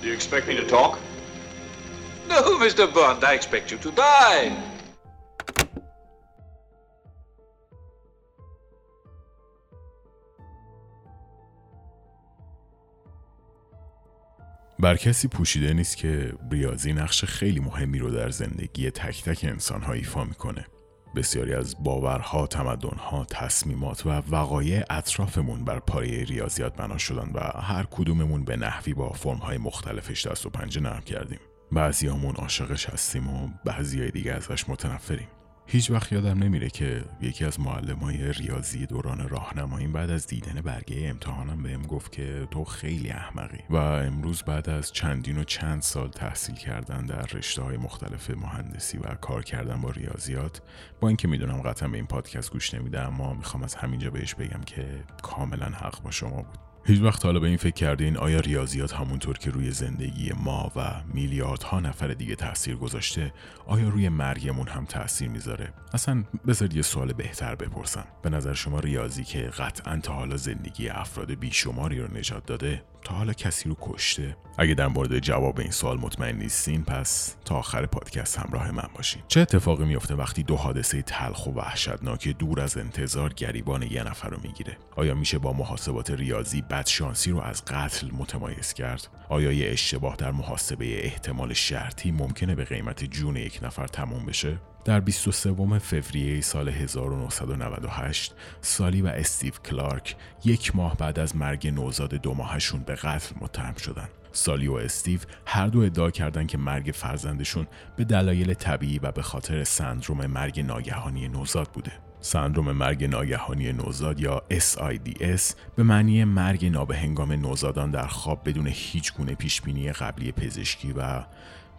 Do you expect me to talk? No, Mr. Bond, I expect you to die. بر کسی پوشیده نیست که ریاضی نقش خیلی مهمی رو در زندگی تک تک انسانها ایفا می‌کنه. بسیاری از باورها، تمدنها، تصمیمات و وقایع اطرافمون بر پایه ریاضیات بنا شدن و هر کدوممون به نحوی با فرمهای مختلفش دست و پنجه نرم کردیم. بعضیامون عاشقش هستیم و بعضی دیگه ازش متنفریم. هیچ وقت یادم نمیره که یکی از معلم های ریاضی دوران راهنماییم بعد از دیدن برگه امتحانم بهم گفت که تو خیلی احمقی و امروز بعد از چندین و چند سال تحصیل کردن در رشته های مختلف مهندسی و کار کردن با ریاضیات با اینکه می‌دونم قطعا به این پادکست گوش نمیده اما می‌خوام از همینجا بهش بگم که کاملا حق با شما بود. هیچ وقت حالا به این فکر کردین آیا ریاضیات همونطور که روی زندگی ما و میلیاردها نفر دیگه تاثیر گذاشته آیا روی مرگمون هم تاثیر می‌ذاره؟ اصلا بذار یه سوال بهتر بپرسم. به نظر شما ریاضی که قطعا تا حالا زندگی افراد بیشماری رو نجات داده تا حالا کسی رو کشته؟ اگه در مورد جواب این سوال مطمئن نیستین پس تا آخر پادکست همراه من باشین. چه اتفاقی میفته وقتی دو حادثه تلخ و وحشتناک دور از انتظار گریبان یه نفر رو می‌گیره؟ آیا میشه با محاسبات ریاضی بدشانسی رو از قتل متمایز کرد؟ آیا یه اشتباه در محاسبه احتمال شرطی ممکنه به قیمت جون یک نفر تموم بشه؟ در 23 فوریه سال 1998 سالی و استیو کلارک یک ماه بعد از مرگ نوزاد دو ماهشون به قتل متهم شدن. سالی و استیو هر دو ادعا کردند که مرگ فرزندشون به دلایل طبیعی و به خاطر سندروم مرگ ناگهانی نوزاد بوده. سندروم مرگ ناگهانی نوزاد یا SIDS به معنی مرگ نابهنگام نوزادان در خواب بدون هیچ گونه پیشبینی قبلی پزشکی و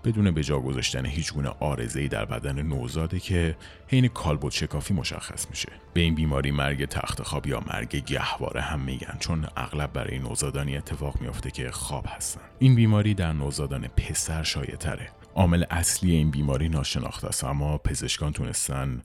بدون به جا گذاشتن هیچ گونه آرزه‌ای در بدن نوزاده که حین کالبد شکافی مشخص میشه. به این بیماری مرگ تخت خواب یا مرگ گهواره هم میگن چون اغلب برای نوزادانی اتفاق میافته که خواب هستن. این بیماری در نوزادان پسر شایع تره عامل اصلی این بیماری ناشناخته است. اما پزشکان تونستن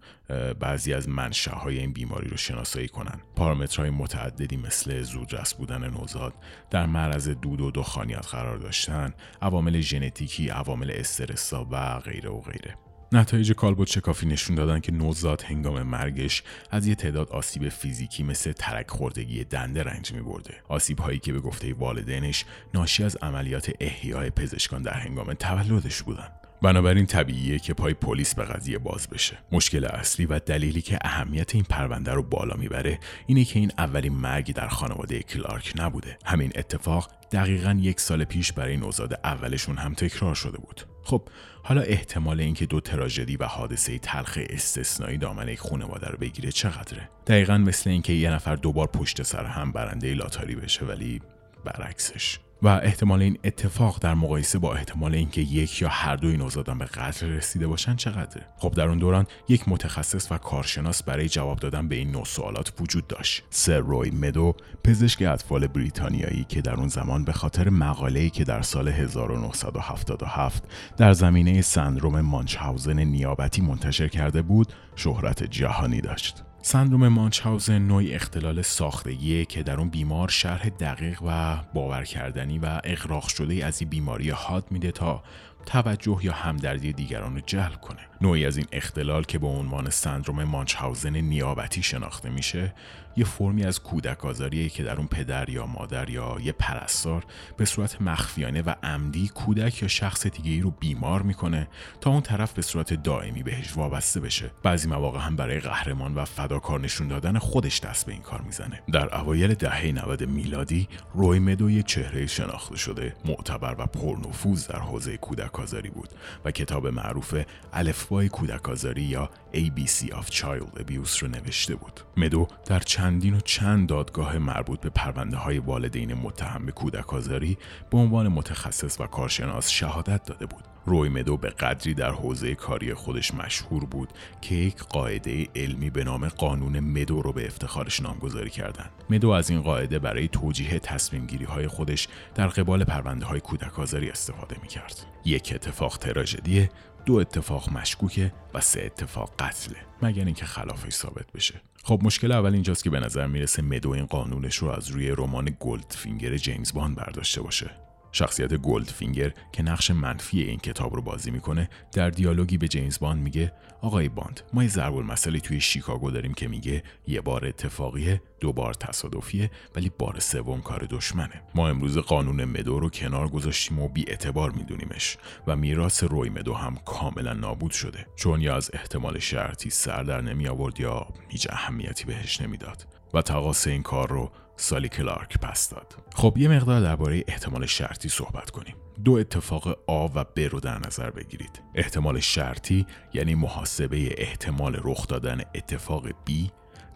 بعضی از منشأهای این بیماری رو شناسایی کنن. پارامترهای متعددی مثل زودرس بودن نوزاد در معرض دود و دخانیات قرار داشتن. عوامل ژنتیکی عوامل استرسا و غیره و غیره. نتایج کالبد شکافی نشون دادن که نوزاد هنگام مرگش از یه تعداد آسیب فیزیکی مثل ترک خوردگی دنده رنج می برده. آسیب هایی که به گفته والدینش ناشی از عملیات احیای پزشکان در هنگام تولدش بودن. بنابراین طبیعیه که پای پلیس به قضیه باز بشه. مشکل اصلی و دلیلی که اهمیت این پرونده رو بالا می‌بره اینه که این اولین مرگی در خانواده کلارک نبوده. همین اتفاق دقیقا یک سال پیش برای نوزاد اولشون هم تکرار شده بود. خب حالا احتمال اینکه دو تراژدی و حادثه تلخ استثنایی دامن یک خانواده رو بگیره چقدره؟ دقیقا مثل اینکه یه نفر دوبار پشت سر هم برنده لاتاری بشه ولی برعکسش. و احتمال این اتفاق در مقایسه با احتمال اینکه یک یا هر دوی نوزادان به قتل رسیده باشن چقدره؟ خب در اون دوران یک متخصص و کارشناس برای جواب دادن به این نوع سوالات وجود داشت. سر روی مدو پزشک اطفال بریتانیایی که در اون زمان به خاطر مقاله‌ای که در سال 1977 در زمینه سندروم مانچهاوزن نیابتی منتشر کرده بود شهرت جهانی داشت. سندروم مانچهاوزن نوعی اختلال ساختگیه که در اون بیمار شرح دقیق و باور کردنی و اقراق شده از این بیماری حاد میده تا توجه یا همدردی دیگران رو جلب کنه. نوعی از این اختلال که به عنوان سندروم مانچهاوزن نیابتی شناخته میشه یه فرمی از کودک آزاریه که در اون پدر یا مادر یا یه پرستار به صورت مخفیانه و عمدی کودک یا شخص دیگه ای رو بیمار می‌کنه تا اون طرف به صورت دائمی بهش وابسته بشه. بعضی مواقع هم برای قهرمان و فداکار نشون دادن خودش دست به این کار می‌زنه. در اوایل دهه 90 میلادی روی مدو یه چهره شناخته شده معتبر و پرنفوذ در حوزه کودک آزاری بود و کتاب معروف الفبای کودک آزاری یا ABC of Child Abuse رو نوشته بود. مدو در چندین و چند دادگاه مربوط به پرونده های والدین متهم به کودک آزاری به عنوان متخصص و کارشناس شهادت داده بود. روی مدو به قدری در حوزه کاری خودش مشهور بود که یک قاعده علمی به نام قانون مدو رو به افتخارش نامگذاری کردند. مدو از این قاعده برای توجیه تصمیم گیری های خودش در قبال پرونده های کودک آزاری استفاده می کرد. یک اتفاق تراژدیه دو اتفاق مشکوکه و سه اتفاق قتله مگر اینکه خلافش ثابت بشه خب مشکل اول اینجاست که به نظر می‌رسه مدو این قانونش رو از روی رمان گلدفینگر جیمز باند برداشته باشه شخصیت گلدفینگر که نقش منفی این کتاب رو بازی می‌کنه در دیالوگی به جیمز باند میگه آقای باند ما یه ضرب المثلی توی شیکاگو داریم که میگه یه بار اتفاقیه دو بار تصادفیه ولی بار سوم کار دشمنه. ما امروز قانون مدو رو کنار گذاشتیم و بی اعتبار میدونیمش و میراث روی مدو هم کاملا نابود شده. چون یا از احتمال شرطی سر در نمی آورد یا هیچ اهمیتی بهش نمی‌داد. و تقاص این کار رو سالی کلارک پس داد. خب یه مقدار درباره احتمال شرطی صحبت کنیم. دو اتفاق آ و ب رو در نظر بگیرید. احتمال شرطی یعنی محاسبه احتمال رخ دادن اتفاق B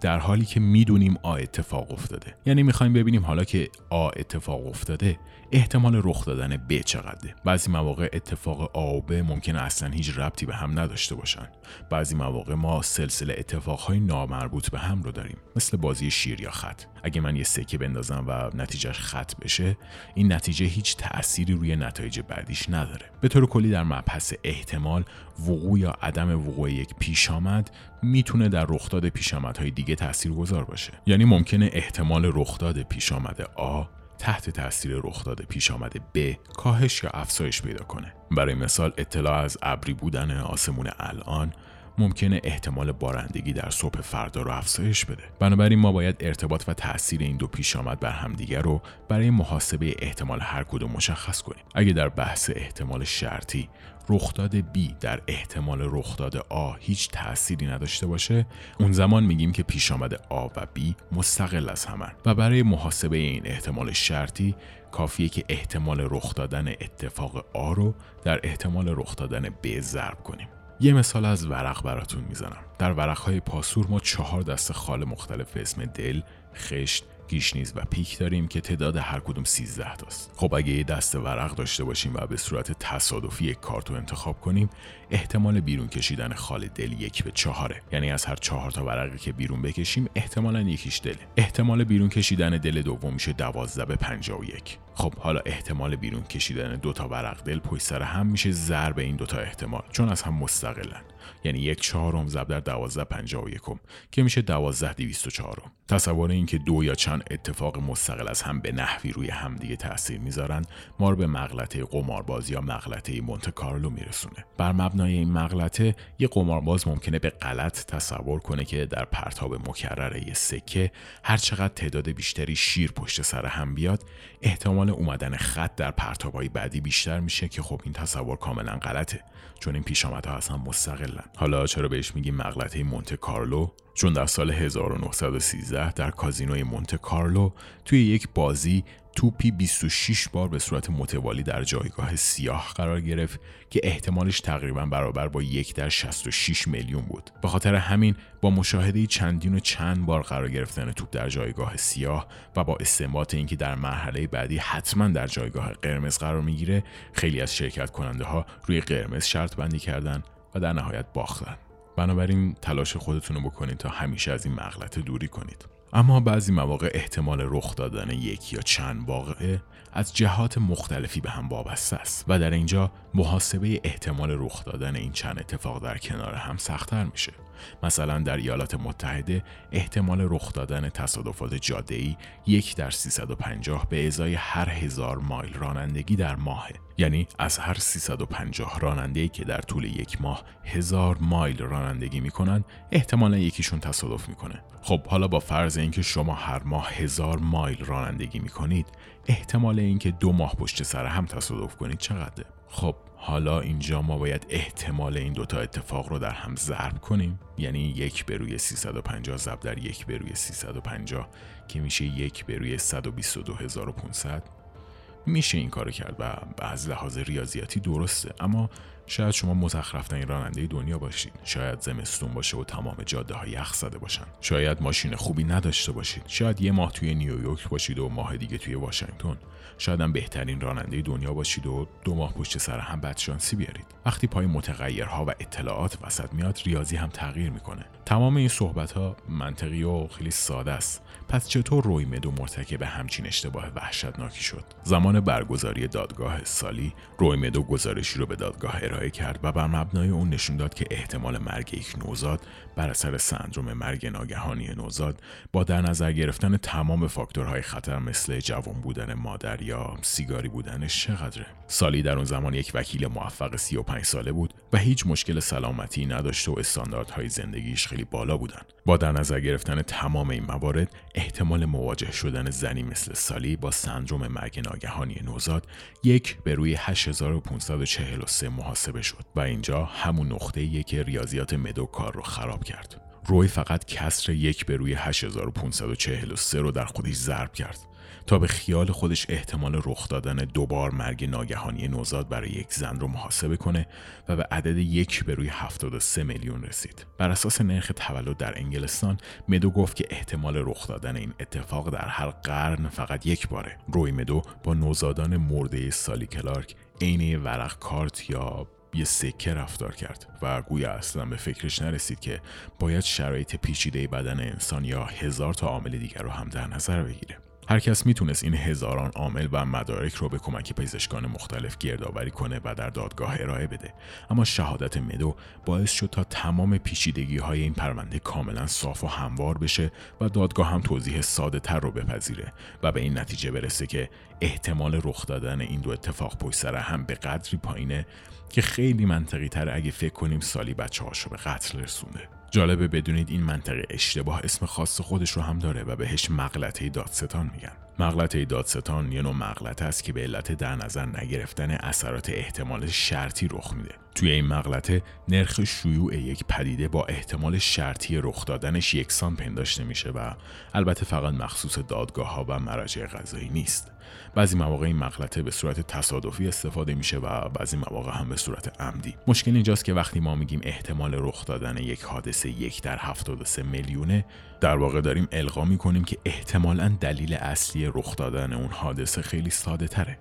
در حالی که می‌دونیم آ اتفاق افتاده. یعنی می‌خوایم ببینیم حالا که آ اتفاق افتاده احتمال رخ دادن ب چقدره؟ بعضی مواقع اتفاق آ و ب ممکنه اصلا هیچ ربطی به هم نداشته باشن. بعضی مواقع ما سلسله اتفاقهای نامربوط به هم رو داریم مثل بازی شیر یا خط. اگه من یه سکه بندازم و نتیجهش خط بشه این نتیجه هیچ تأثیری روی نتایج بعدیش نداره. به طور کلی در مبحث احتمال وقوع یا عدم وقوع یک پیش آمد می‌تونه در رخداد پیشامدهای دیگه تأثیر گذار باشه. یعنی ممکنه احتمال رخداد پیش آمده آ تحت تاثیر رخداد پیش آمده ب کاهش یا افزایش پیدا کنه. برای مثال اطلاع از ابری بودن آسمون الان ممکنه احتمال بارندگی در صبح فردا رو افزایش بده. بنابراین ما باید ارتباط و تاثیر این دو پیش آمد بر همدیگر رو برای محاسبه احتمال هر کدوم مشخص کنیم. اگه در بحث احتمال شرطی رخداد B در احتمال رخداد A هیچ تأثیری نداشته باشه اون زمان میگیم که پیش آمد A و B مستقل از همن. و برای محاسبه این احتمال شرطی کافیه که احتمال رخ دادن اتفاق A رو در احتمال رخ دادن B ضرب کنیم. یه مثال از ورق براتون می‌زنم. در ورقهای پاسور ما چهار دست خال مختلف به اسم دل، خشت، گیشنیز و پیک داریم که تعداد هر کدوم 13 تاست. خب اگه یه دست ورق داشته باشیم و به صورت تصادفی یک کارت رو انتخاب کنیم احتمال بیرون کشیدن خال دل یک به چهاره. یعنی از هر چهار تا ورقی که بیرون بکشیم احتمالا یکیش دله احتمال بیرون کشیدن دل دوم میشه 12 به 51 خب حالا احتمال بیرون کشیدن دو تا ورق دل پشت سر هم میشه ضرب این دوتا احتمال چون از هم مستقلن. یعنی یک چهارم ضرب در دوازده پنجاه و یکم که میشه دوازده دیویست و چهارم. تصور اینکه دو یا چند اتفاق مستقل از هم به نحوی روی همدیگه تاثیر می‌ذارن ما رو به مغلطه قمارباز یا مغلطه مونت کارلو میرسونه. بر مبنای این مغلطه یه قمارباز ممکنه به غلط تصور کنه که در پرتاب مکرر یه سکه هر چقدر تعداد بیشتری شیر پشت سر هم بیاد احتمال اومدن خط در پرتابهای بعدی بیشتر میشه که خب این تصور کاملا غلطه. چون این پیشامدها اصلا مستقلن. حالا چرا بهش میگیم مغلطه مونت کارلو؟ چون در سال 1913 در کازینوی مونت کارلو توی یک بازی توپی 26 بار به صورت متوالی در جایگاه سیاه قرار گرفت که احتمالش تقریبا برابر با یک در 66 میلیون بود. به خاطر همین با مشاهده چندین و چند بار قرار گرفتن توپ در جایگاه سیاه و با استنباط اینکه در مرحله بعدی حتما در جایگاه قرمز قرار می‌گیره خیلی از شرکت کننده ها روی قرمز شرط بندی کردن و در نهایت باختن. بنابراین تلاش خودتون رو بکنید تا همیشه از این مغلطه دوری کنید. اما بعضی مواقع احتمال رخ دادن یک یا چند واقعه از جهات مختلفی به هم وابسته است و در اینجا محاسبه احتمال رخ دادن این چند اتفاق در کنار هم سختتر میشه. مثلا در ایالات متحده احتمال رخ دادن تصادفات جاده‌ای یک در 350 به ازای هر هزار مایل رانندگی در ماه یعنی از هر 350 راننده‌ای که در طول یک ماه هزار مایل رانندگی می‌کنن احتمالا یکیشون تصادف می‌کنه. خب حالا با فرض اینکه شما هر ماه هزار مایل رانندگی می‌کنید احتمال اینکه دو ماه پشت سر هم تصادف کنید چقدره؟ خب حالا اینجا ما باید احتمال این دوتا اتفاق رو در هم ضرب کنیم. یعنی یک به روی 350 ضرب در یک به روی 350 که میشه یک به روی 122500 میشه این کارو کرد و از لحاظ ریاضیاتی درسته. اما شاید شما مزخرفترین راننده دنیا باشید شاید زمستون باشه و تمام جاده ها یخ زده باشن. شاید ماشین خوبی نداشته باشید شاید یه ماه توی نیویورک باشید و ماه دیگه توی واشنگتن. شاید هم بهترین راننده دنیا باشید و دو ماه پشت سر هم بدشانسی بیارید. وقتی پای متغیرها و اطلاعات وسط میاد ریاضی هم تغییر می‌کنه. تمام این صحبت ها منطقی و خیلی ساده است. پس چطور روی مدو مرتکب همچین اشتباه وحشتناکی شد؟ زمان برگزاری دادگاه سالی روی مدو گزارشی رو به دادگاه ارائه ارائه کرد و بر مبنای اون نشون داد که احتمال مرگ یک نوزاد بر اثر سندروم مرگ ناگهانی نوزاد با در نظر گرفتن تمام فاکتورهای خطر مثل جوان بودن مادر یا سیگاری بودنش چقدره؟ سالی در اون زمان یک وکیل موفق 35 ساله بود و هیچ مشکل سلامتی نداشت و استانداردهای زندگیش خیلی بالا بودن. با در نظر گرفتن تمام این موارد احتمال مواجه شدن زنی مثل سالی با سندروم مرگ ناگهانی نوزاد یک به روی 8543 محاسبه شد و اینجا همون نقطه که ریاضیات مدو کار رو خراب کرد روی فقط کسر یک به روی 8543 رو در خودش ضرب کرد تا به خیال خودش احتمال رخ دادن دوبار مرگ ناگهانی نوزاد برای یک زن رو محاسبه کنه و به عدد یک به روی 73 میلیون رسید. بر اساس نرخ تولد در انگلستان مدو گفت که احتمال رخ دادن این اتفاق در هر قرن فقط یک باره. روی مدو با نوزادان مرده سالی کلارک عین ورق کارت یا یه سکه رفتار کرد و گویا اصلا به فکرش نرسید که باید شرایط پیچیده بدن انسان یا هزار تا عامل دیگر رو هم در نظر بگیره. هر کس می‌تونست این هزاران عامل و مدارک رو به کمک پزشکان مختلف گردآوری کنه و در دادگاه ارائه بده. اما شهادت مدو باعث شد تا تمام پیچیدگی های این پرونده کاملا صاف و هموار بشه و دادگاه هم توضیح ساده تر رو بپذیره و به این نتیجه برسه که احتمال رخ دادن این دو اتفاق پشت سر هم به قدری پایینه که خیلی منطقی تر اگه فکر کنیم سالی بچه هاشو به قتل رسونده. جالبه بدونید این منطقه اشتباه اسم خاص خودش رو هم داره و بهش مغلطه دادستان میگن. مغلطه دادستان یه نوع مغلطه است که به علت در نظر نگرفتن اثرات احتمال شرطی رخ میده. توی این مغلطه نرخ شیوع یک پدیده با احتمال شرطی رخ دادنش یکسان پنداشته میشه و البته فقط مخصوص دادگاه ها و مراجع قضایی نیست. بعضی مواقع این مغلطه به صورت تصادفی استفاده میشه و بعضی مواقع هم به صورت عمدی. مشکل اینجاست که وقتی ما میگیم احتمال رخ دادن یک حادثه یک در 73 میلیونه در واقع داریم القا می‌کنیم که احتمالا دلیل اصلی رخ دادن اون حادثه خیلی ساده تره.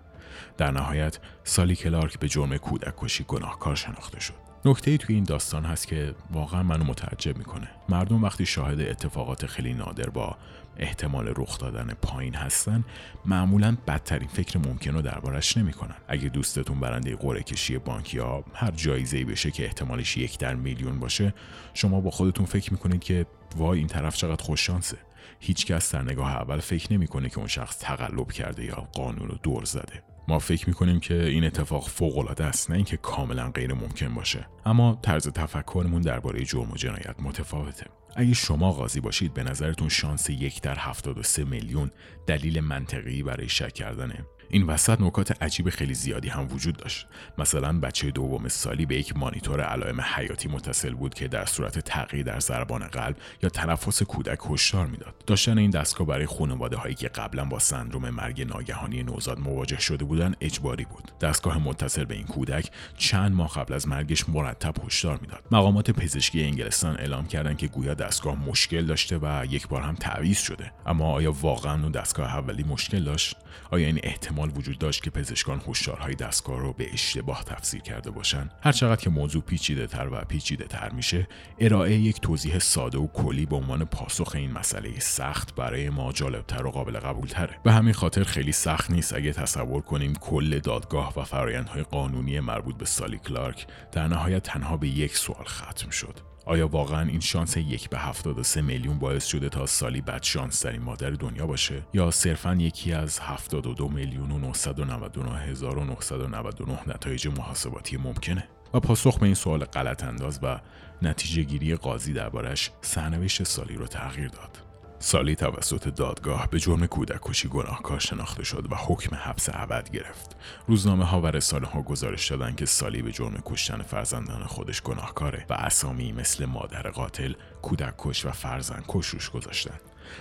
در نهایت سالی کلارک به جرم کودک کشی گناهکار شناخته شد. نکته توی این داستان هست که واقعا منو متعجب می‌کنه. مردم وقتی شاهد اتفاقات خیلی نادر با احتمال رخ دادن پایین هستن معمولا بدترین فکر ممکن رو دربارش نمی‌کنن. اگه دوستتون برنده قرعه کشی بانک یا هر جایزه بشه که احتمالش یک در میلیون باشه شما با خودتون فکر می‌کنید که وای این طرف چقدر خوش شانسه هیچکس در نگاه اول فکر نمی‌کنه که اون شخص تقلب کرده یا قانون رو دور زده. ما فکر می‌کنیم که این اتفاق فوق العاده است نه اینکه کاملا غیر ممکن باشه. اما طرز تفکرمون درباره جرم و جنایت متفاوته. اگه شما قاضی باشید به نظرتون شانس یک در 73 میلیون دلیل منطقی برای شک کردنه. این وسط نکات عجیب خیلی زیادی هم وجود داشت. مثلا بچه دوم سالی به یک مانیتور علائم حیاتی متصل بود که در صورت تغییر در ضربان قلب یا تنفس کودک هشدار می‌داد. داشتن این دستگاه برای خانواده هایی که قبلا با سندروم مرگ ناگهانی نوزاد مواجه شده بودند اجباری بود. دستگاه متصل به این کودک چند ماه قبل از مرگش مرتب هشدار می‌داد. مقامات پزشکی انگلستان اعلام کردند که گویا دستگاه مشکل داشته و یک بار هم تعویض شده. اما آیا واقعا اون دستگاه اولی مشکل داشت؟ آیا این احتمال وجود داشت که پزشکان هشدارهای دستگاه رو به اشتباه تفسیر کرده باشند هر چقدر که موضوع پیچیده تر و پیچیده تر میشه ارائه یک توضیح ساده و کلی به عنوان پاسخ این مسئله سخت برای ما جالبتر و قابل قبول تره به همین خاطر خیلی سخت نیست اگه تصور کنیم کل دادگاه و فرایندهای قانونی مربوط به سالی کلارک در نهایت تنها به یک سوال ختم شد. آیا واقعا این شانس یک به 73 میلیون باعث شده تا سالی بد شانس این مادر دنیا باشه؟ یا صرفا یکی از 72 میلیون و 999 هزار و 999 نتایج محاسباتی ممکنه؟ و پاسخ به این سوال غلط انداز و نتیجه گیری قاضی دربارش سرنوشت سالی رو تغییر داد. سالی توسط دادگاه به جرم کودک کشی گناهکار شناخته شد و حکم حبس ابد گرفت. روزنامه ها و رساله ها گزارش دادند که سالی به جرم کشتن فرزندان خودش گناهکاره و اسامی مثل مادر قاتل، کودک کش و فرزند کش روش گذاشتن.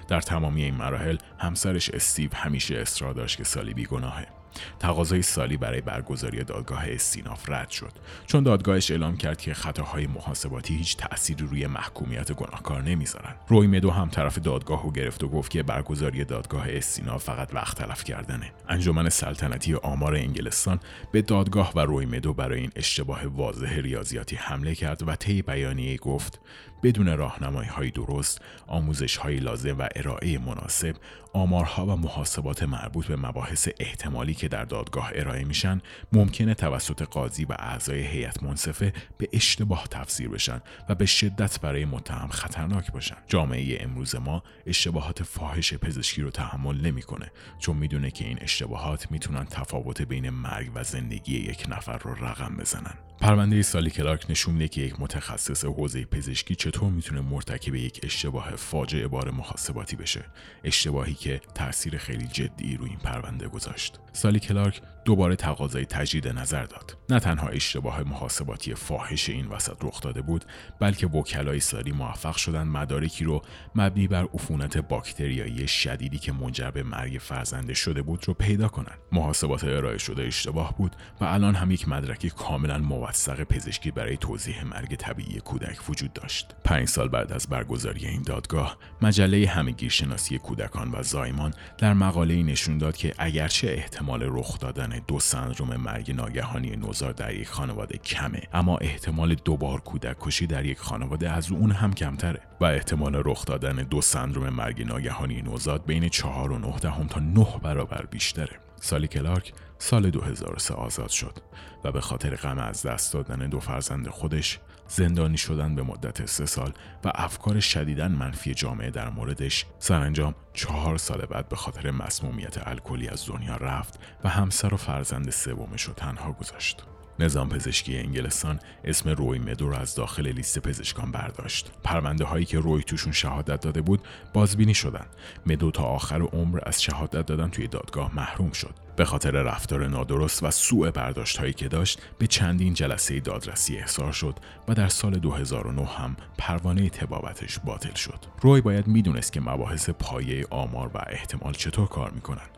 در تمامی این مراحل همسرش استیو همیشه اصرار داشت که سالی بیگناهه. تقاضای سالی برای برگزاری دادگاه استیناف رد شد. چون دادگاهش اعلام کرد که خطاهای محاسباتی هیچ تأثیری روی محکومیت گناهکار نمی‌ذارن. روی مدو هم طرف دادگاه رو گرفت و گفت که برگزاری دادگاه استیناف فقط وقت تلف کردنه. انجمن سلطنتی آمار انگلستان به دادگاه و روی مدو برای این اشتباه واضح ریاضیاتی حمله کرد و طی بیانیه گفت بدون راهنمایی های درست، آموزش های لازم و ارائه مناسب، آمارها و محاسبات مربوط به مباحث احتمالی که در دادگاه ارائه میشن ممکنه توسط قاضی و اعضای هیئت منصفه به اشتباه تفسیر بشن و به شدت برای متهم خطرناک باشن. جامعه امروز ما اشتباهات فاحش پزشکی رو تحمل نمی‌کنه چون می‌دونه که این اشتباهات می‌تونن تفاوت بین مرگ و زندگی یک نفر رو رقم بزنن. پرونده سالی کلارک نشون میده که یک متخصص حوزه پزشکی چطور می‌تونه مرتکب یک اشتباه فاجعه بار محاسباتی بشه. اشتباهی که تاثیر خیلی جدی روی این پرونده گذاشت. سالی کلارک دوباره تقاضای تجدید نظر داد. نه تنها اشتباه محاسباتی فاحش این وسط رخ داده بود بلکه وکلای ساری موفق شدن مدارکی رو مبنی بر عفونت باکتریایی شدیدی که منجر به مرگ فرزنده شده بود رو پیدا کنن محاسبات ارائه شده اشتباه بود و الان هم یک مدرک کاملا موثق پزشکی برای توضیح مرگ طبیعی کودک وجود داشت. پنج سال بعد از برگزاری این دادگاه مجله همگیرشناسی کودکان و زایمان در مقاله نشون داد که اگرچه احتمال رخ دادن دو سندروم مرگ ناگهانی نوزاد در یک خانواده کمه. اما احتمال دوبار کودک کشی در یک خانواده از اون هم کمتره و احتمال رخ دادن دو سندروم مرگ ناگهانی نوزاد بین چهار و نه دهم تا نه برابر بیشتره. سالی کلارک سال 2003 آزاد شد و به خاطر غم از دست دادن دو فرزند خودش زندانی شدن به مدت سه سال و افکار شدیدن منفی جامعه در موردش سرانجام چهار سال بعد به خاطر مسمومیت الکلی از دنیا رفت و همسر و فرزند سومش رو تنها گذاشت. نظام پزشکی انگلستان اسم روی مدو را از داخل لیست پزشکان برداشت. پرونده هایی که روی توشون شهادت داده بود بازبینی شدن. مدو تا آخر عمر از شهادت دادن توی دادگاه محروم شد. به خاطر رفتار نادرست و سوء برداشت هایی که داشت به چندین جلسه دادرسی احضار شد و در سال 2009 هم پروانه تبابتش باطل شد. روی باید می‌دونست که مباحث پایه آمار و احتمال چطور کار می‌کنن.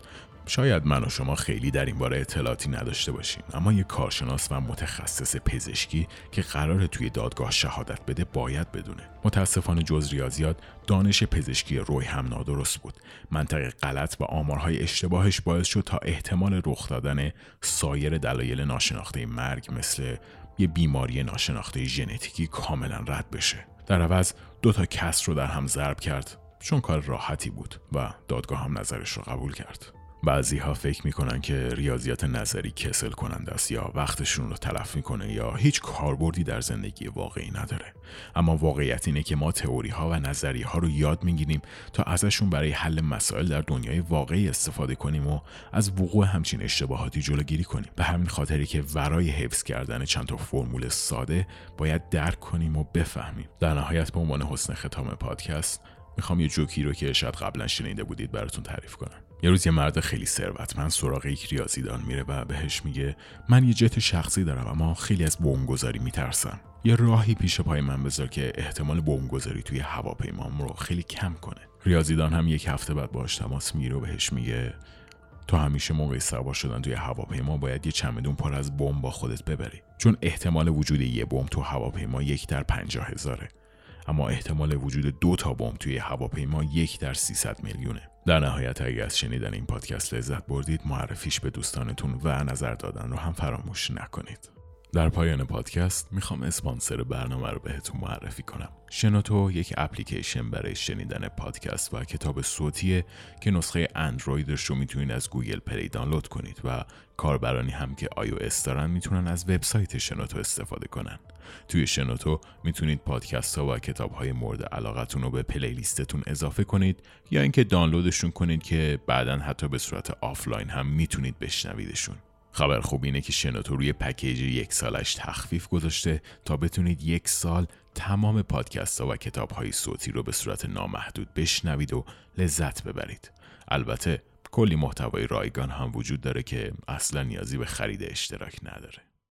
شاید من و شما خیلی در این باره اطلاعاتی نداشته باشیم اما یک کارشناس و متخصص پزشکی که قرار توی دادگاه شهادت بده باید بدونه. متاسفانه جز ریاضیات دانش پزشکی روی هم نادرست بود. منطق غلط و آمارهای اشتباهش باعث شد تا احتمال رخ دادن سایر دلایل ناشناخته مرگ مثل یه بیماری ناشناخته ژنتیکی کاملا رد بشه. در عوض دو تا کس رو در هم ضرب کرد چون کار راحتی بود و دادگاه هم نظرش رو قبول کرد. بعضی ها فکر می‌کنن که ریاضیات نظری کسل کننده است یا وقتشون رو تلف می‌کنه یا هیچ کاربردی در زندگی واقعی نداره. اما واقعیت اینه که ما تئوری ها و نظری ها رو یاد می‌گیریم تا ازشون برای حل مسائل در دنیای واقعی استفاده کنیم و از وقوع همچین اشتباهاتی جلوگیری کنیم. به همین خاطری که ورای حفظ کردن چند تا فرمول ساده باید درک کنیم و بفهمیم. در نهایت به عنوان حسن ختام پادکست می‌خوام یه جوکی رو که شاید قبلا شنیده بودید براتون تعریف کنم. یه روز یه مرد خیلی ثروتمند سراغ یک ریاضیدان میره و بهش میگه من یه جت شخصی دارم اما خیلی از بمبگذاری میترسم. یه راهی پیش پای من بذار که احتمال بمبگذاری توی هواپیمام رو خیلی کم کنه. ریاضیدان هم یک هفته بعد باش تماس میره و بهش میگه تو همیشه موقع سوار شدن توی هواپیما باید یه چمدون پر از بمب با خودت ببری. چون احتمال وجود یه بمب تو هواپیما یک در پنجاه هزاره. اما احتمال وجود دو تا بمب توی هواپیما یک در 300 میلیونه. در نهایت اگر از شنیدن این پادکست لذت بردید معرفیش به دوستانتون و نظر دادن رو هم فراموش نکنید. در پایان پادکست می‌خوام اسپانسر برنامه رو بهتون معرفی کنم. شنوتو یک اپلیکیشن برای شنیدن پادکست و کتاب صوتیه که نسخه اندرویدش رو می‌تونید از گوگل پلی دانلود کنید و کاربرانی هم که آی دارن می‌تونن از وبسایت شنوتو استفاده کنن. توی شنوتو می‌تونید پادکست ها و کتاب های مورد علاقتون رو به پلی‌لیستتون اضافه کنید یا اینکه دانلودشون کنید که بعدا حتی به صورت آفلاین هم می‌تونید بشنویدشون. خبر خوب اینه که شنوتو روی پکیج یک سالش تخفیف گذاشته تا بتونید یک سال تمام پادکست ها و کتاب های صوتی رو به صورت نامحدود بشنوید و لذت ببرید. البته کلی محتوای رایگان هم وجود داره که اصلا نیازی به خرید اشتراک نداره.